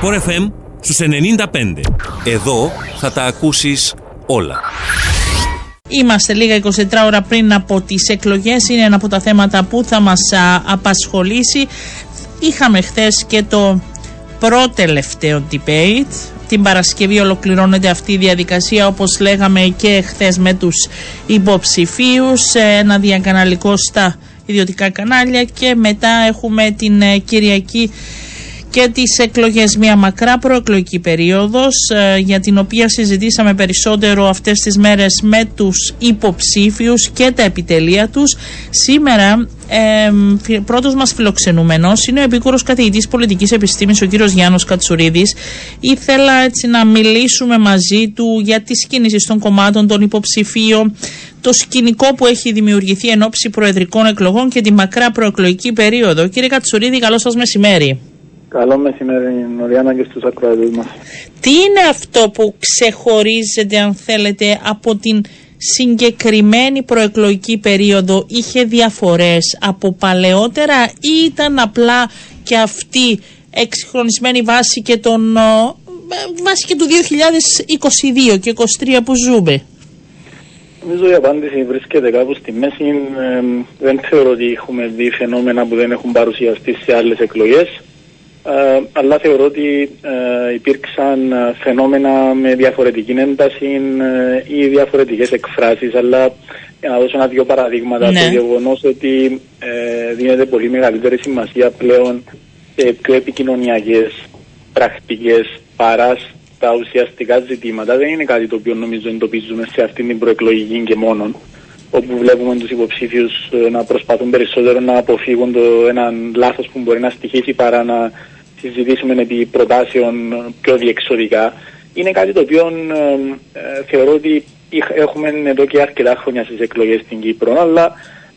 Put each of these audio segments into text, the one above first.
Sport FM στους 95. Εδώ θα τα ακούσεις όλα. Είμαστε λίγα 24 ώρα πριν από τις εκλογές. Είναι ένα από τα θέματα που θα μας απασχολήσει. Είχαμε χθες και το πρώτο τελευταίο debate. Την Παρασκευή ολοκληρώνεται αυτή η διαδικασία όπως λέγαμε και χθες με τους υποψηφίους. Ένα διακαναλικό στα ιδιωτικά κανάλια και μετά έχουμε την ε, Κυριακή και τις εκλογές μια μακρά προεκλογική περίοδος ε, για την οποία συζητήσαμε περισσότερο αυτές τις μέρες με τους υποψήφιους και τα επιτελεία τους. Σήμερα ε, πρώτος μας φιλοξενούμενος είναι ο επίκουρος καθηγητής πολιτικής επιστήμης ο κύριος Γιάννος Κατσουρίδης. Ήθελα έτσι να μιλήσουμε μαζί του για τις κίνησεις των κομμάτων, των υποψηφίων, το σκηνικό που έχει δημιουργηθεί εν ώψη προεδρικών εκλογών και τη μακρά προεκλογική περίοδο. Κύριε Κατσουρίδη, καλό σας μεσημέρι. Καλό μεσημέρι, Νοριάννα, και στους ακροατές μας. Τι είναι αυτό που ξεχωρίζεται, αν θέλετε, από την συγκεκριμένη προεκλογική περίοδο, είχε διαφορές από παλαιότερα ή ήταν απλά και αυτή εξυγχρονισμένη βάση και, τον, βάση και του 2022 και 2023 που ζούμε; Νομίζω η απάντηση βρίσκεται κάπου στη μέση. Ε, δεν θεωρώ ότι έχουμε δει φαινόμενα που δεν έχουν παρουσιαστεί σε άλλες εκλογές. Ε, αλλά θεωρώ ότι ε, υπήρξαν ε, φαινόμενα με διαφορετική ένταση ή διαφορετικές εκφράσεις αλλά για να δώσω ένα-δυο παραδείγματα ναι. το γεγονός ότι δίνεται πολύ μεγαλύτερη σημασία πλέον σε πιο επικοινωνιακές πρακτικές παράς τα ουσιαστικά ζητήματα δεν είναι κάτι το οποίο νομίζω εντοπίζουμε σε αυτήν την προεκλογική και μόνον όπου βλέπουμε τους υποψήφιους να προσπαθούν περισσότερο να αποφύγουν το έναν λάθος που μπορεί να στοιχήσει παρά να συζητήσουμε επί προτάσεων πιο διεξοδικά, είναι κάτι το οποίο ε, θεωρώ ότι έχουμε εδώ και αρκετά χρόνια στις εκλογές στην Κύπρο, αλλά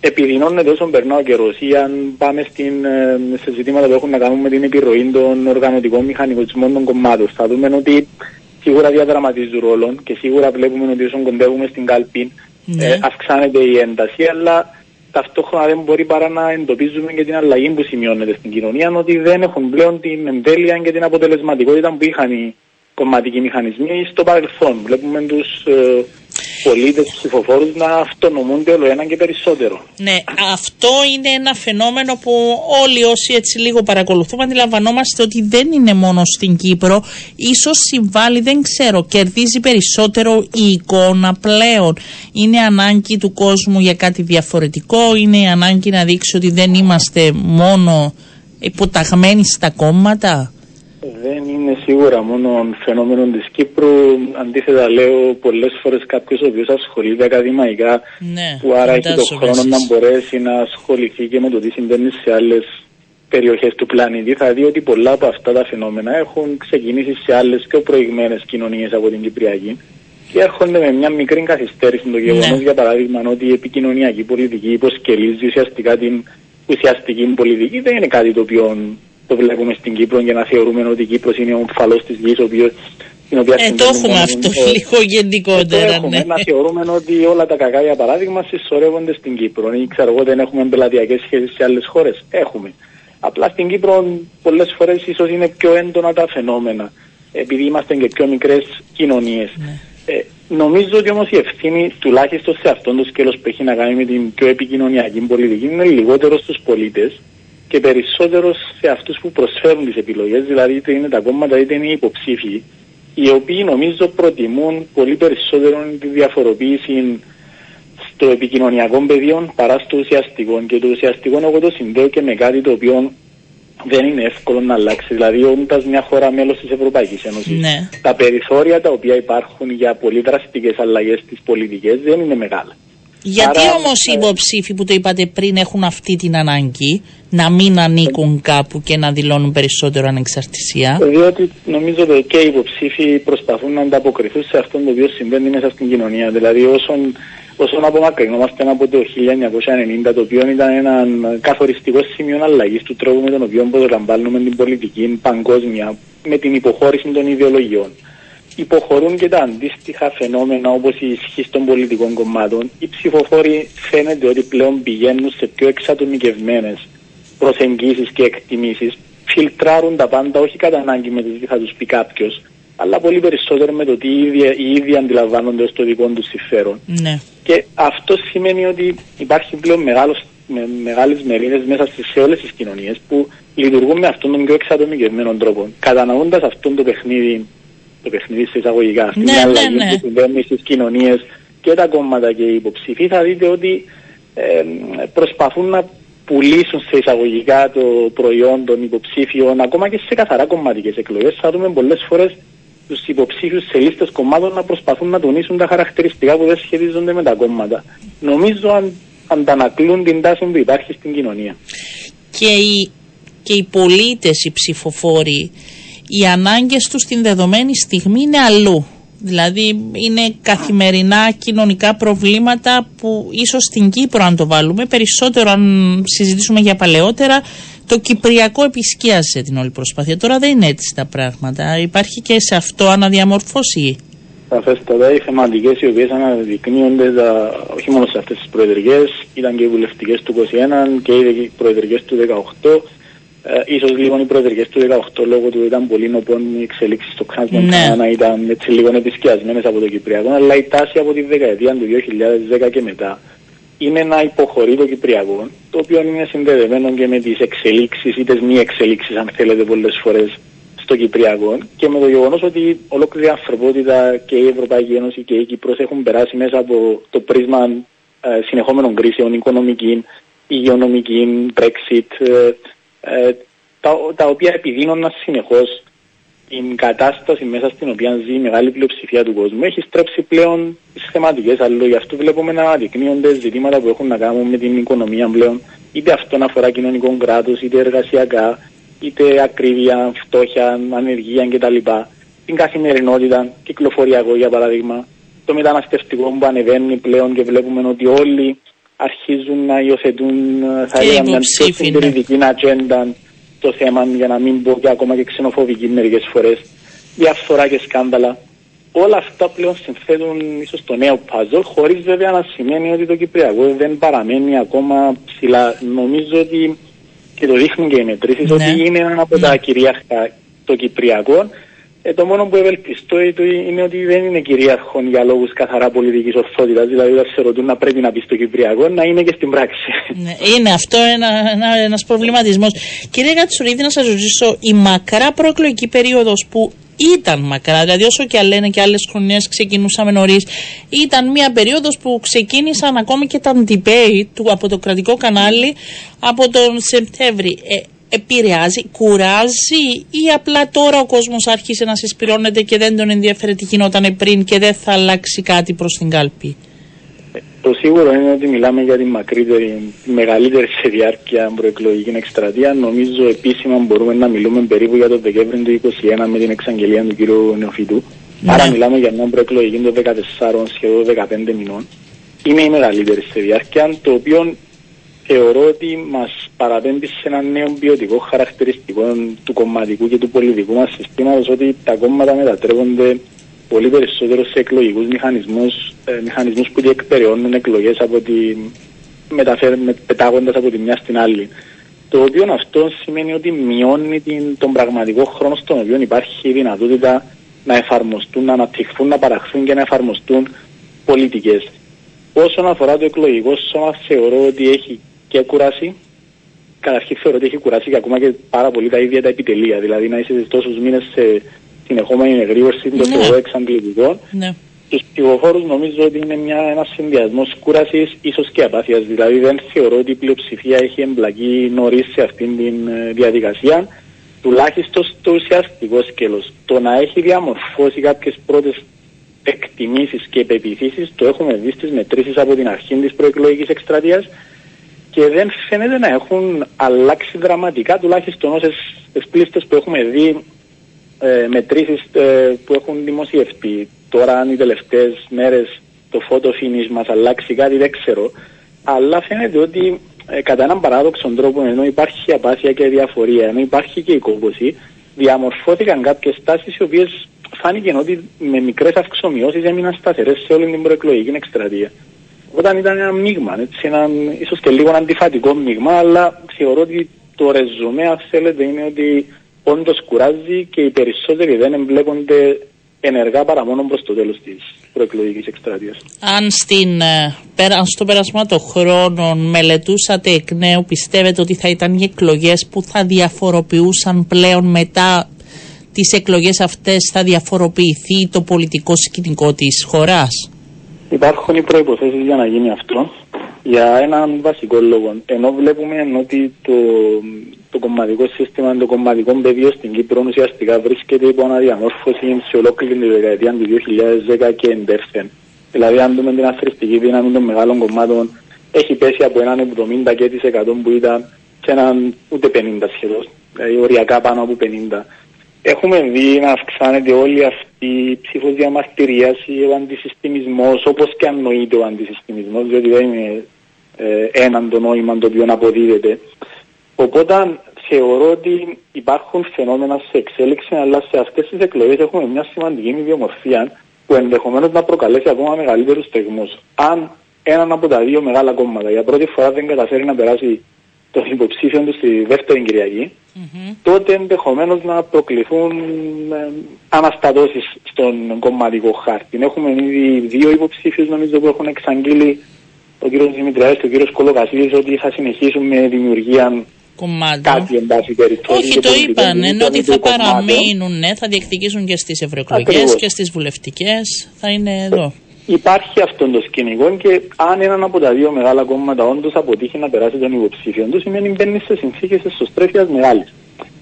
επιδεινώνεται όσο περνά ο καιρός ή αν πάμε στην, ε, σε ζητήματα που έχουν να κάνουν με την επιρροή των οργανωτικών μηχανικισμών των κομμάτων. Θα δούμε ότι σίγουρα διαδραματίζουν ρόλο και σίγουρα βλέπουμε ότι όσο κοντεύουμε στην κάλπη ναι. ε, αυξάνεται η ένταση, αλλά ταυτόχρονα δεν μπορεί παρά να εντοπίζουμε και την αλλαγή που σημειώνεται στην κοινωνία, ότι δεν έχουν πλέον την εμβέλεια και την αποτελεσματικότητα που είχαν οι κομματικοί μηχανισμοί στο παρελθόν. Βλέπουμε τους ε, πολίτες, τους ψηφοφόρους να αυτονομούνται όλο ένα και περισσότερο. Ναι, αυτό είναι ένα φαινόμενο που όλοι όσοι έτσι λίγο παρακολουθούμε αντιλαμβανόμαστε ότι δεν είναι μόνο στην Κύπρο. Ίσως συμβάλλει, δεν ξέρω, κερδίζει περισσότερο η εικόνα πλέον. Είναι ανάγκη του κόσμου για κάτι διαφορετικό, είναι η ανάγκη να δείξει ότι δεν είμαστε μόνο υποταγμένοι στα κόμματα. Δεν είναι σίγουρα μόνο φαινόμενο της Κύπρου. Αντίθετα λέω πολλές φορές κάποιος ο οποίος ασχολείται ακαδημαϊκά ναι, που άρα έχει τον χρόνο να μπορέσει να ασχοληθεί και με το τι συμβαίνει σε άλλες περιοχές του πλανήτη θα δει ότι πολλά από αυτά τα φαινόμενα έχουν ξεκινήσει σε άλλες πιο προηγμένες κοινωνίες από την Κυπριακή και έρχονται με μια μικρή καθυστέρηση το γεγονός, ναι. για παράδειγμα, ότι η επικοινωνιακή πολιτική υποσκελίζει ουσιαστικά την ουσιαστική πολιτική. Δεν είναι κάτι το οποίο το βλέπουμε στην Κύπρο για να θεωρούμε ότι η Κύπρος είναι ο φαλός της γης, ο οποίος την οποία ε, το έχουμε αυτό ε, λίγο γενικότερα. Έχουμε, ναι. Να θεωρούμε ότι όλα τα κακά για παράδειγμα συσσωρεύονται στην Κύπρο. Ή ξέρω εγώ δεν έχουμε πελατειακές σχέσεις σε άλλες χώρες. Έχουμε. Απλά στην Κύπρο πολλές φορές ίσως είναι πιο έντονα τα φαινόμενα. Επειδή είμαστε και πιο μικρές κοινωνίες. Ναι. Ε, νομίζω ότι όμως η ευθύνη τουλάχιστον σε αυτόν το σκέλος που έχει να κάνει με την πιο επικοινωνιακή πολιτική είναι λιγότερο στους πολίτες και περισσότερος σε αυτούς που προσφέρουν τις επιλογές, δηλαδή είτε είναι τα κόμματα είτε είναι οι υποψήφοι, οι οποίοι νομίζω προτιμούν πολύ περισσότερο τη διαφοροποίηση στο επικοινωνιακό πεδίο παρά στο ουσιαστικό. Και το ουσιαστικό εγώ το συνδέω και με κάτι το οποίο δεν είναι εύκολο να αλλάξει. Δηλαδή, όντα μια χώρα μέλος της Ευρωπαϊκής Ένωσης, ναι. τα περιθώρια τα οποία υπάρχουν για πολύ δραστικές αλλαγές στις πολιτικές δεν είναι μεγάλα. Γιατί Άρα, όμως οι υποψήφοι που το είπατε πριν έχουν αυτή την ανάγκη να μην ανήκουν κάπου και να δηλώνουν περισσότερο ανεξαρτησία; Διότι νομίζω ότι και οι υποψήφοι προσπαθούν να ανταποκριθούν σε αυτό το οποίο συμβαίνει μέσα στην κοινωνία. Δηλαδή όσον, όσον απομακρυνόμαστε από το 1990 το οποίο ήταν ένα καθοριστικό σημείο αλλαγής του τρόπου με τον οποίο προσλαμβάνουμε την πολιτική παγκόσμια με την υποχώρηση των ιδεολογιών υποχωρούν και τα αντίστοιχα φαινόμενα όπως η ισχύ των πολιτικών κομμάτων, οι ψηφοφόροι φαίνεται ότι πλέον πηγαίνουν σε πιο εξατομικευμένες προσεγγίσεις και εκτιμήσεις, φιλτράρουν τα πάντα, όχι κατά ανάγκη με το τι θα τους πει κάποιος, αλλά πολύ περισσότερο με το τι οι ίδιοι αντιλαμβάνονται στο δικό τους συμφέρον. Ναι. Και αυτό σημαίνει ότι υπάρχει πλέον μεγάλος, με, μεγάλες μερίδες μέσα στις, σε όλες τις κοινωνίες που λειτουργούν με αυτόν τον πιο εξατομικευμένο τρόπο. Κατανοώντας αυτόν το παιχνίδι, το παιχνίδι σε εισαγωγικά, αυτή Ναι, την ναι, αλλαγή ναι. που συμβαίνει στις κοινωνίες και τα κόμματα και οι υποψήφοι, θα δείτε ότι ε, προσπαθούν να πουλήσουν σε εισαγωγικά το προϊόν των υποψήφιων, ακόμα και σε καθαρά κομματικές εκλογές. Θα δούμε πολλές φορές τους υποψήφιους σε λίστες κομμάτων να προσπαθούν να τονίσουν τα χαρακτηριστικά που δεν σχετίζονται με τα κόμματα. Νομίζω αν αντανακλούν την τάση που υπάρχει στην κοινωνία. και οι, και οι πολίτες, οι ψηφοφόροι, οι ανάγκες τους στην δεδομένη στιγμή είναι αλλού. Δηλαδή είναι καθημερινά κοινωνικά προβλήματα που ίσως στην Κύπρο αν το βάλουμε, περισσότερο αν συζητήσουμε για παλαιότερα, το Κυπριακό επισκίασε την όλη προσπάθεια. Τώρα δεν είναι έτσι τα πράγματα. Υπάρχει και σε αυτό αναδιαμορφώσει. Σαφέστατα, οι θεματικές οι οποίες αναδεικνύονται τα, όχι μόνο σε αυτές τις προεδρικές, ήταν και οι βουλευτικές του 21 και οι προεδρικές του 18. Ε, ίσως λίγο οι προεδρικές του 18 λόγω του ήταν πολύ νοπών οι εξελίξεις στο Κράνς Ναι. να ήταν έτσι λίγο επισκιασμένες από το Κυπριακό αλλά η τάση από τη δεκαετία του 2010 και μετά είναι να υποχωρεί το Κυπριακό το οποίο είναι συνδεδεμένο και με τις εξελίξεις ή τις μη εξελίξεις αν θέλετε πολλές φορές στο Κυπριακό και με το γεγονός ότι ολόκληρη η ανθρωπότητα και η Ευρωπαϊκή Ένωση και η Κύπρος έχουν περάσει μέσα από το πρίσμα ε, συνεχόμενων κρίσεων, οικονομική, υγειονομική, Brexit, ε, ε, τα, τα οποία επιδίνωναν συνεχώς την κατάσταση μέσα στην οποία ζει η μεγάλη πλειοψηφία του κόσμου. Έχει στρέψει πλέον τις θεματικές αλλού. Γι' αυτό βλέπουμε να αναδεικνύονται ζητήματα που έχουν να κάνουν με την οικονομία πλέον. Είτε αυτό αφορά κοινωνικό κράτος, είτε εργασιακά, είτε ακρίβεια, φτώχεια, ανεργία κτλ. Την καθημερινότητα, κυκλοφοριακό για παράδειγμα. Το μεταναστευτικό που ανεβαίνει πλέον και βλέπουμε ότι όλοι αρχίζουν να υιοθετούν ε, θα Και έλεγα, μια πιο υποψήφοι, ναι. συντηρητική ατζέντα το θέμα για να μην πω και ακόμα και ξενοφοβική μερικές φορές. Διαφθορά και σκάνδαλα. Όλα αυτά πλέον συνθέτουν ίσως το νέο puzzle, χωρίς βέβαια να σημαίνει ότι το Κυπριακό δεν παραμένει ακόμα ψηλά. Νομίζω ότι και το δείχνουν και οι μετρήσεις Ναι. ότι είναι ένα από τα κυρίαρχα το Κυπριακό. Ε, το μόνο που ευελπιστώ είναι ότι δεν είναι κυρίαρχο για λόγους καθαρά πολιτικής ορθότητας. Δηλαδή, όταν σε ρωτούν να πρέπει να πει στο Κυπριακό, να είναι και στην πράξη. Ναι, είναι αυτό ένα, ένα, ένας προβληματισμός. Κύριε Κατσουρίδη, να σας ρωτήσω, η μακρά προεκλογική περίοδος που ήταν μακρά, δηλαδή όσο και αν λένε και άλλες χρονιές ξεκινούσαμε νωρίς, ήταν μια περίοδος που ξεκίνησαν ακόμη και τα debate του από το κρατικό κανάλι από τον Σεπτέμβρη. Ε, επηρεάζει, κουράζει ή απλά τώρα ο κόσμος άρχισε να συσπηρώνεται και δεν τον ενδιαφέρει τι γινόταν πριν και δεν θα αλλάξει κάτι προς την κάλπη; Το σίγουρο είναι ότι μιλάμε για τη μακρύτερη, τη μεγαλύτερη σε διάρκεια προεκλογική εκστρατεία. Νομίζω επίσημα μπορούμε να μιλούμε περίπου για το Δεκέμβριο του 2021 με την εξαγγελία του κ. Νεοφιτού. Ναι. Άρα μιλάμε για μια προεκλογική των 14 σχεδόν 15 μηνών. Είναι η μεγαλύτερη σε διάρκεια, το οποίο θεωρώ ότι μας παραπέμπει σε ένα νέο ποιοτικό χαρακτηριστικό του κομματικού και του πολιτικού μας συστήματος ότι τα κόμματα μετατρέπονται πολύ περισσότερο σε εκλογικούς μηχανισμούς, ε, μηχανισμούς που διεκπεραιώνουν εκλογές από τη, μεταφέρ, με, πετάγοντας από τη μια στην άλλη. Το οποίο αυτό σημαίνει ότι μειώνει την, τον πραγματικό χρόνο στον οποίο υπάρχει η δυνατότητα να εφαρμοστούν, να αναπτυχθούν, να παραχθούν και να εφαρμοστούν πολιτικές. Όσον αφορά το εκλογικό σώμα, θεωρώ ότι έχει και κουράσει. Καταρχήν θεωρώ ότι έχει κουράσει και ακόμα και πάρα πολύ τα ίδια τα επιτελεία. Δηλαδή να είσαι τόσους μήνες σε συνεχόμενη εγρήγορση το Ναι. θεωρώ εξαντλητικό. Ναι. Στους ψηφοφόρου νομίζω ότι είναι μια, ένας συνδυασμός κούρασης ίσως και απάθειας. Δηλαδή δεν θεωρώ ότι η πλειοψηφία έχει εμπλακεί νωρίς σε αυτήν την ε, διαδικασία. Τουλάχιστον στο ουσιαστικό σκέλος. Το να έχει διαμορφώσει κάποιες πρώτες εκτιμήσεις και πεπιθήσεις το έχουμε δει στις μετρήσεις από την αρχή της προεκλογικής εκστρατείας και δεν φαίνεται να έχουν αλλάξει δραματικά τουλάχιστον όσες τις πλήστες που έχουμε δει ε, μετρήσεις ε, που έχουν δημοσιευτεί. Τώρα αν οι τελευταίες μέρες το photo finish μας αλλάξει κάτι δεν ξέρω. Αλλά φαίνεται ότι ε, κατά έναν παράδοξο τρόπο ενώ υπάρχει απάθεια και διαφορία, ενώ υπάρχει και η κόμποση, διαμορφώθηκαν κάποιες τάσεις οι οποίες φάνηκε ότι με μικρές αυξομοιώσεις έμειναν σταθερές σε όλη την προεκλογική εκστρατεία. Όταν ήταν ένα μείγμα, έτσι, ένα ίσως και λίγο αντιφατικό μείγμα, αλλά θεωρώ ότι το ρεζουμέ, αν θέλετε, είναι ότι όντως κουράζει και οι περισσότεροι δεν εμπλέκονται ενεργά παρά μόνο προς το τέλος της προεκλογικής εκστρατείας. Αν στην, ε, στο περασμό των χρόνων μελετούσατε εκ νέου, πιστεύετε ότι θα ήταν οι εκλογές που θα διαφοροποιούσαν πλέον μετά τις εκλογές αυτές θα διαφοροποιηθεί το πολιτικό σκηνικό της χώρας; Υπάρχουν οι προϋποθέσεις για να γίνει αυτό για έναν βασικό λόγο. Ενώ βλέπουμε ότι το, το κομματικό σύστημα, το κομματικό πεδίο στην Κύπρο ουσιαστικά βρίσκεται υπό αναδιαμόρφωση σε ολόκληρη τη δεκαετία του 2010 και εντέρθεν. Δηλαδή, αν δούμε την αθρηστική δύναμη των μεγάλων κομμάτων, έχει πέσει από έναν 70% που ήταν σε έναν ούτε 50 σχεδόν, δηλαδή οριακά πάνω από 50. Έχουμε δει να αυξάνεται όλη αυτή η ψηφοδιαμαρτυρίαση, ο αντισυστημισμό, όπως και αν νοείται ο αντισυστημισμός, διότι δεν είναι ε, έναν το νόημα το οποίο αποδίδεται. Οπότε θεωρώ ότι υπάρχουν φαινόμενα σε εξέλιξη, αλλά σε αυτές τις εκλογές έχουμε μια σημαντική ιδιομορφία που ενδεχομένως να προκαλέσει ακόμα μεγαλύτερους στεγμούς. Αν έναν από τα δύο μεγάλα κόμματα για πρώτη φορά δεν καταφέρει να περάσει των υποψήφιων τους στη δεύτερη Κυριακή, mm-hmm. τότε ενδεχομένως να προκληθούν ε, αναστατώσεις στον κομματικό χάρτη. Έχουμε ήδη δύο υποψήφιους νομίζω που έχουν εξαγγείλει ο κ. Δημητριάδης και ο κ. Κολοκασίδης ότι θα συνεχίσουν με δημιουργία κομμάτι. Κάτι εν πάση περιπτώσει. Όχι, το είπαν. Ενώ ότι θα παραμείνουν, ναι, θα διεκδικήσουν και στις ευρωεκλογές και στις βουλευτικές. Θα είναι εδώ υπάρχει αυτό το σκηνικό και αν έναν από τα δύο μεγάλα κόμματα όντως αποτύχει να περάσει τον υποψήφιο του, σημαίνει μπαίνει σε συνθήκες εσωστρέφεια μεγάλης.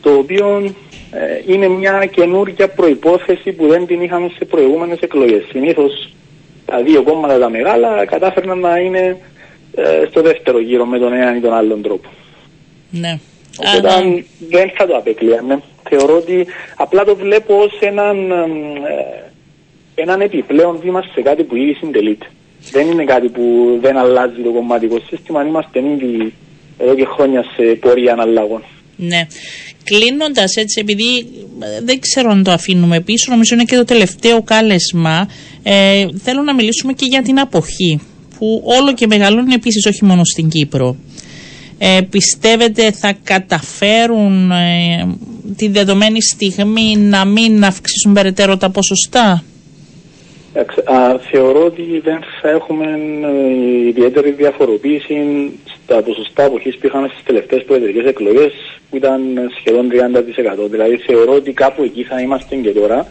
Το οποίο ε, είναι μια καινούργια προπόθεση που δεν την είχαμε σε προηγούμενες εκλογές. Συνήθως τα δύο κόμματα τα μεγάλα κατάφερναν να είναι ε, στο δεύτερο γύρο με τον έναν ή τον άλλον τρόπο. Ναι. Οπότε δεν θα το απεκλείαμε. Θεωρώ ότι απλά το βλέπω ως έναν ε, έναν επιπλέον βήμα σε κάτι που ήδη συντελείται. Δεν είναι κάτι που δεν αλλάζει το κομματικό σύστημα, είμαστε ήδη εδώ και χρόνια σε πορεία αναλλαγών. Ναι. Κλείνοντας έτσι, επειδή ε, δεν ξέρω αν το αφήνουμε πίσω, νομίζω είναι και το τελευταίο κάλεσμα. Ε, θέλω να μιλήσουμε και για την αποχή, που όλο και μεγαλώνει επίσης όχι μόνο στην Κύπρο. Ε, πιστεύετε θα καταφέρουν ε, τη δεδομένη στιγμή να μην αυξήσουν περαιτέρω τα ποσοστά; Α, θεωρώ ότι δεν θα έχουμε ε, ιδιαίτερη διαφοροποίηση στα ποσοστά αποχής που είχαμε στις τελευταίες προεδρικές εκλογές που ήταν σχεδόν 30%. Δηλαδή θεωρώ ότι κάπου εκεί θα είμαστε και τώρα.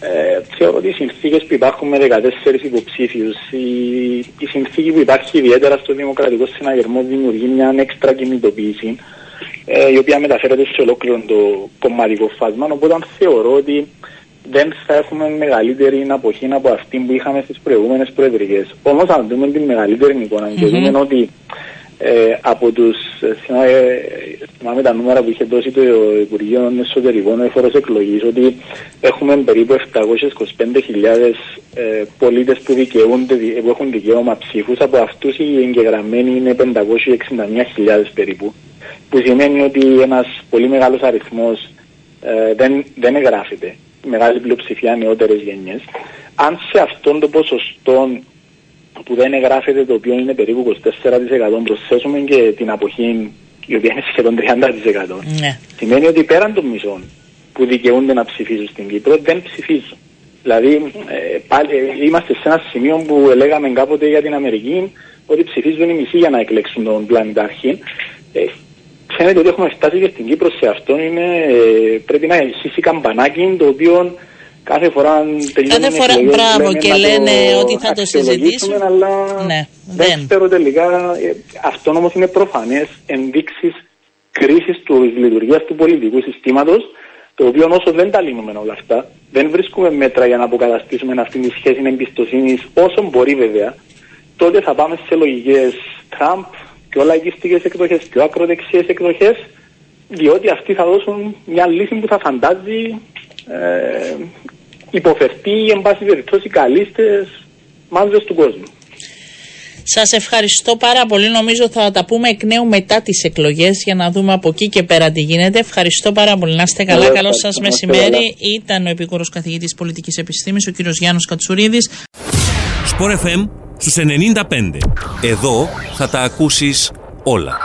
Ε, θεωρώ ότι οι συνθήκες που υπάρχουν με 14 υποψήφιους, η, η συνθήκη που υπάρχει ιδιαίτερα στο δημοκρατικό συναγερμό δημιουργεί μια έξτρα κινητοποίηση ε, η οποία μεταφέρεται σε ολόκληρο το κομματικό φάσμα. Οπότε θεωρώ ότι δεν θα έχουμε μεγαλύτερη αποχή από αυτή που είχαμε στις προηγούμενες προεδρικές. Όμως, αν δούμε την μεγαλύτερη εικόνα mm-hmm. και δούμε ότι ε, από τους. Ε, ε, θυμάμαι τα νούμερα που είχε δώσει το Υπουργείο Εσωτερικών Εφόρο Εκλογής, ότι έχουμε περίπου 725.000 ε, πολίτες που, που έχουν δικαίωμα ψήφους. Από αυτούς οι εγγεγραμμένοι είναι 569.000 περίπου. Που σημαίνει ότι ένας πολύ μεγάλος αριθμός ε, δεν, δεν εγγράφεται μεγάλη πλειοψηφία νεότερες γενιές. Αν σε αυτόν το ποσοστό που δεν εγγράφεται, το οποίο είναι περίπου 24%, προσθέσουμε και την αποχή, η οποία είναι σχεδόν 30%, ναι. σημαίνει ότι πέραν των μισών που δικαιούνται να ψηφίσουν στην Κύπρο δεν ψηφίζουν. Δηλαδή, ε, πάλι, είμαστε σε ένα σημείο που λέγαμε κάποτε για την Αμερική ότι ψηφίζουν οι μισοί για να εκλέξουν τον πλανητάρχη. Ε, φαίνεται ότι έχουμε φτάσει και στην Κύπρο σε αυτό. Είναι, ε, πρέπει να ισχύσει καμπανάκι το οποίο κάθε φορά τελειώνουμε Κάθε φορά, μπράβο, και λένε ότι θα το συζητήσουμε. Αλλά ναι, δεν, δεν ξέρω τελικά. Ε, αυτό όμως είναι προφανές ενδείξεις κρίσης της λειτουργίας του πολιτικού συστήματος. Το οποίο όσο δεν τα λύνουμε όλα αυτά, δεν βρίσκουμε μέτρα για να αποκαταστήσουμε αυτή τη σχέση εμπιστοσύνης όσο μπορεί βέβαια, τότε θα πάμε σε λογικές Τραμπ, πιο λαϊκιστικές εκδοχές, πιο ακροδεξιές εκδοχές, διότι αυτοί θα δώσουν μια λύση που θα φαντάζει ε, υποφερτεί, εν πάση περιπτώσει, καλύστες μάζες του κόσμου. Σας ευχαριστώ πάρα πολύ. Νομίζω θα τα πούμε εκ νέου μετά τις εκλογές για να δούμε από εκεί και πέρα τι γίνεται. Ευχαριστώ πάρα πολύ. Να είστε καλά. Καλό σας μεσημέρι. Ήταν ο επίκουρος καθηγητής πολιτικής επιστήμης, ο κύριος Γιάννος Κατσουρίδης. Sport FM στους 95. Εδώ θα τα ακούσεις όλα.